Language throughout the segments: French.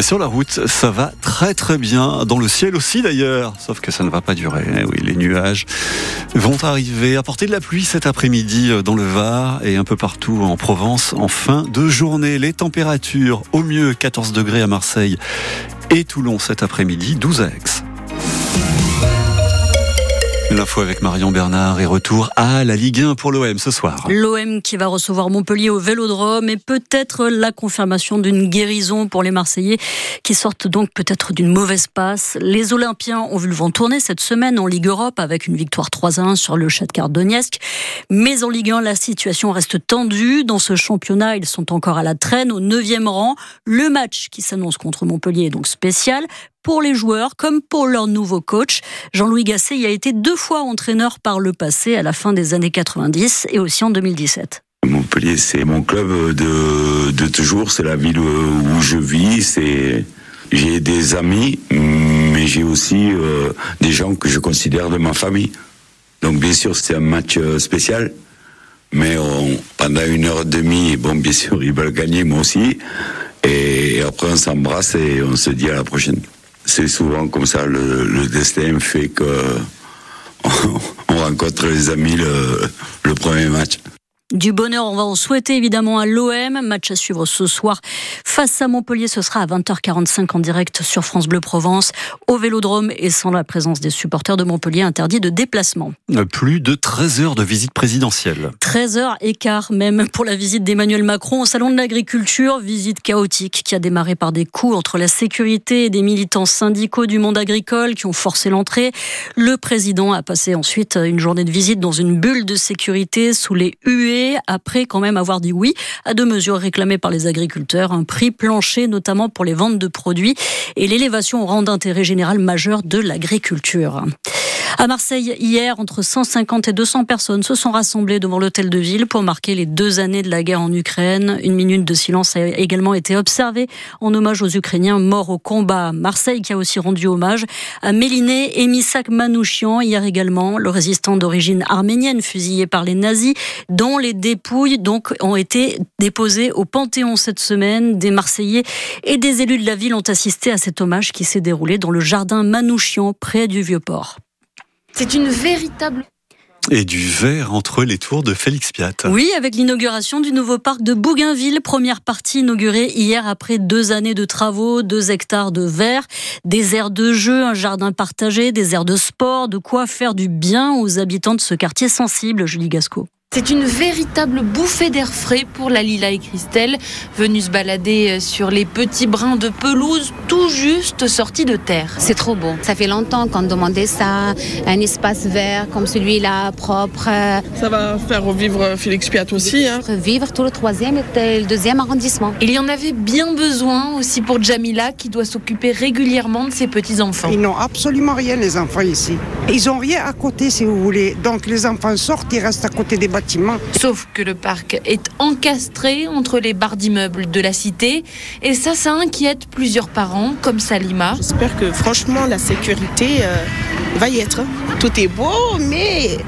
Sur la route, ça va très très bien. Dans le ciel aussi d'ailleurs. Sauf que ça ne va pas durer. Eh oui, les nuages vont arriver. Apporter de la pluie cet après-midi euh, dans le Var et un peu partout en Provence en fin de journée. Les températures au mieux 14 degrés à Marseille et Toulon cet après-midi, 12 à Aix. L'info avec Marion Bernard et retour à la Ligue 1 pour l'OM ce soir. L'OM qui va recevoir Montpellier au Vélodrome et peut-être la confirmation d'une guérison pour les Marseillais qui sortent donc peut-être d'une mauvaise passe. Les Olympiens ont vu le vent tourner cette semaine en Ligue Europe avec une victoire 3 1 sur le Shakhtar Donetsk. Mais en Ligue 1, la situation reste tendue. Dans ce championnat, ils sont encore à la traîne au 9e rang. Le match qui s'annonce contre Montpellier est donc spécial pour les joueurs comme pour leur nouveau coach. Jean-Louis Gasset y a été deux fois entraîneur par le passé, à la fin des années 90 et aussi en 2017. Montpellier, c'est mon club de, toujours, c'est la ville où je vis, j'ai des amis, mais j'ai aussi euh, des gens que je considère de ma famille. Donc bien sûr, c'est un match euh, spécial, mais pendant une heure et demie, bon, bien sûr, ils veulent gagner, moi aussi, et après on s'embrasse et on se dit à la prochaine c'est souvent comme ça. Le, le, destin fait que on rencontre les amis le, le premier match. Du bonheur, on va en souhaiter évidemment à l'OM. Match à suivre ce soir face à Montpellier. Ce sera à 20h45 en direct sur France Bleu Provence au Vélodrome et sans la présence des supporters de Montpellier interdit de déplacement. Plus de 13 heures de visite présidentielle. 13 heures quart même pour la visite d'Emmanuel Macron au Salon de l'Agriculture. Visite chaotique qui a démarré par des coups entre la sécurité et des militants syndicaux du monde agricole qui ont forcé l'entrée. Le président a passé ensuite une journée de visite dans une bulle de sécurité sous les huées après quand même avoir dit oui à deux mesures réclamées par les agriculteurs, un prix plancher notamment pour les ventes de produits et l'élévation au rang d'intérêt général majeur de l'agriculture. À Marseille, hier, entre 150 et 200 personnes se sont rassemblées devant l'hôtel de ville pour marquer les deux années de la guerre en Ukraine. Une minute de silence a également été observée en hommage aux Ukrainiens morts au combat. Marseille qui a aussi rendu hommage à Méliné et Misak Manouchian hier également, le résistant d'origine arménienne fusillé par les nazis, dont les dépouilles donc ont été déposées au Panthéon cette semaine. Des Marseillais et des élus de la ville ont assisté à cet hommage qui s'est déroulé dans le jardin Manouchian près du Vieux-Port. C'est une véritable et du vert entre les tours de Félix Piat. Oui, avec l'inauguration du nouveau parc de Bougainville, première partie inaugurée hier après deux années de travaux, deux hectares de verre, des aires de jeu, un jardin partagé, des aires de sport, de quoi faire du bien aux habitants de ce quartier sensible, Julie Gasco. C'est une véritable bouffée d'air frais pour la Lila et Christelle, venus se balader sur les petits brins de pelouse tout juste sortis de terre. C'est trop beau. Ça fait longtemps qu'on demandait ça, un espace vert comme celui-là, propre. Ça va faire revivre Félix Piat aussi. Hein. Revivre tout le troisième et le deuxième arrondissement. Il y en avait bien besoin aussi pour Jamila qui doit s'occuper régulièrement de ses petits-enfants. Ils n'ont absolument rien les enfants ici. Ils n'ont rien à côté si vous voulez. Donc les enfants sortent, ils restent à côté des bâtiments Sauf que le parc est encastré entre les barres d'immeubles de la cité et ça, ça inquiète plusieurs parents comme Salima. J'espère que franchement la sécurité euh, va y être. Tout est beau, mais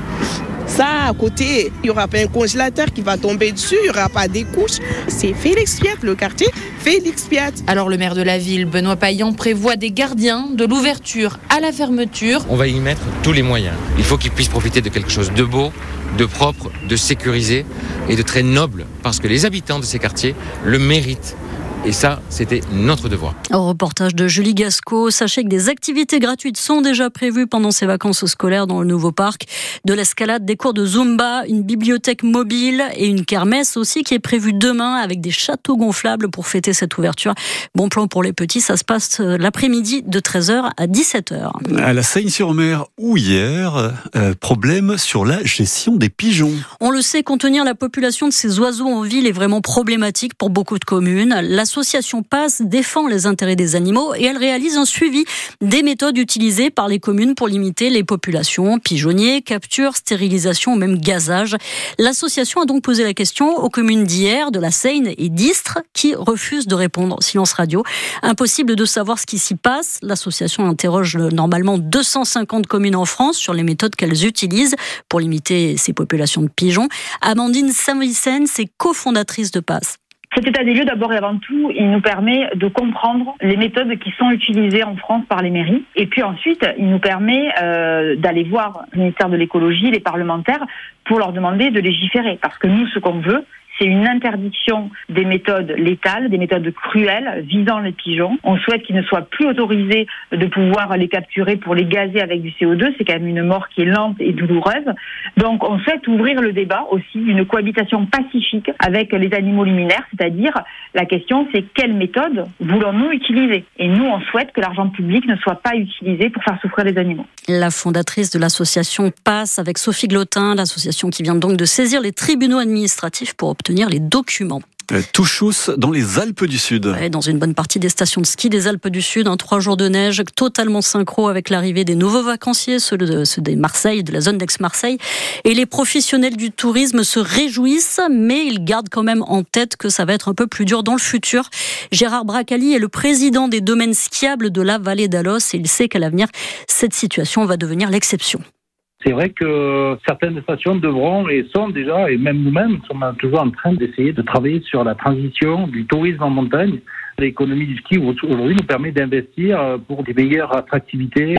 ça, à côté, il n'y aura pas un congélateur qui va tomber dessus, il n'y aura pas des couches. C'est Félix Piat, le quartier Félix Piat. Alors le maire de la ville, Benoît Payan, prévoit des gardiens de l'ouverture à la fermeture. On va y mettre tous les moyens. Il faut qu'ils puissent profiter de quelque chose de beau, de propre, de sécurisé et de très noble, parce que les habitants de ces quartiers le méritent. Et ça, c'était notre devoir. Au reportage de Julie Gasco, sachez que des activités gratuites sont déjà prévues pendant ces vacances scolaires dans le nouveau parc. De l'escalade, des cours de Zumba, une bibliothèque mobile et une kermesse aussi qui est prévue demain avec des châteaux gonflables pour fêter cette ouverture. Bon plan pour les petits, ça se passe euh, l'après-midi de 13h à 17h. À la Seine-sur-Mer ou hier, euh, problème sur la gestion des pigeons. On le sait, contenir la population de ces oiseaux en ville est vraiment problématique pour beaucoup de communes. La l'association PASS défend les intérêts des animaux et elle réalise un suivi des méthodes utilisées par les communes pour limiter les populations, pigeonniers, capture, stérilisation ou même gazage. L'association a donc posé la question aux communes d'hier, de la Seine et d'Istres qui refusent de répondre. Silence radio. Impossible de savoir ce qui s'y passe. L'association interroge normalement 250 communes en France sur les méthodes qu'elles utilisent pour limiter ces populations de pigeons. Amandine Saint-Vicenne, c'est cofondatrice de PASS. Cet état des lieux, d'abord et avant tout, il nous permet de comprendre les méthodes qui sont utilisées en France par les mairies. Et puis ensuite, il nous permet euh, d'aller voir le ministère de l'écologie, les parlementaires, pour leur demander de légiférer. Parce que nous, ce qu'on veut, c'est une interdiction des méthodes létales, des méthodes cruelles visant les pigeons. On souhaite qu'il ne soit plus autorisé de pouvoir les capturer pour les gazer avec du CO2. C'est quand même une mort qui est lente et douloureuse. Donc on souhaite ouvrir le débat aussi d'une cohabitation pacifique avec les animaux liminaires, c'est-à-dire la question c'est quelle méthode voulons-nous utiliser? Et nous on souhaite que l'argent public ne soit pas utilisé pour faire souffrir les animaux. La fondatrice de l'association passe avec Sophie Glotin, l'association qui vient donc de saisir les tribunaux administratifs pour obtenir les documents. Euh, Touchous dans les Alpes du Sud. Ouais, dans une bonne partie des stations de ski des Alpes du Sud, un trois jours de neige totalement synchro avec l'arrivée des nouveaux vacanciers, ceux de, ceux des Marseille, de la zone d'Aix-Marseille. Et les professionnels du tourisme se réjouissent, mais ils gardent quand même en tête que ça va être un peu plus dur dans le futur. Gérard Bracali est le président des domaines skiables de la vallée d'Alos et il sait qu'à l'avenir, cette situation va devenir l'exception. C'est vrai que certaines stations devront et sont déjà, et même nous-mêmes, sommes toujours en train d'essayer de travailler sur la transition du tourisme en montagne. L'économie du ski aujourd'hui nous permet d'investir pour des meilleures attractivités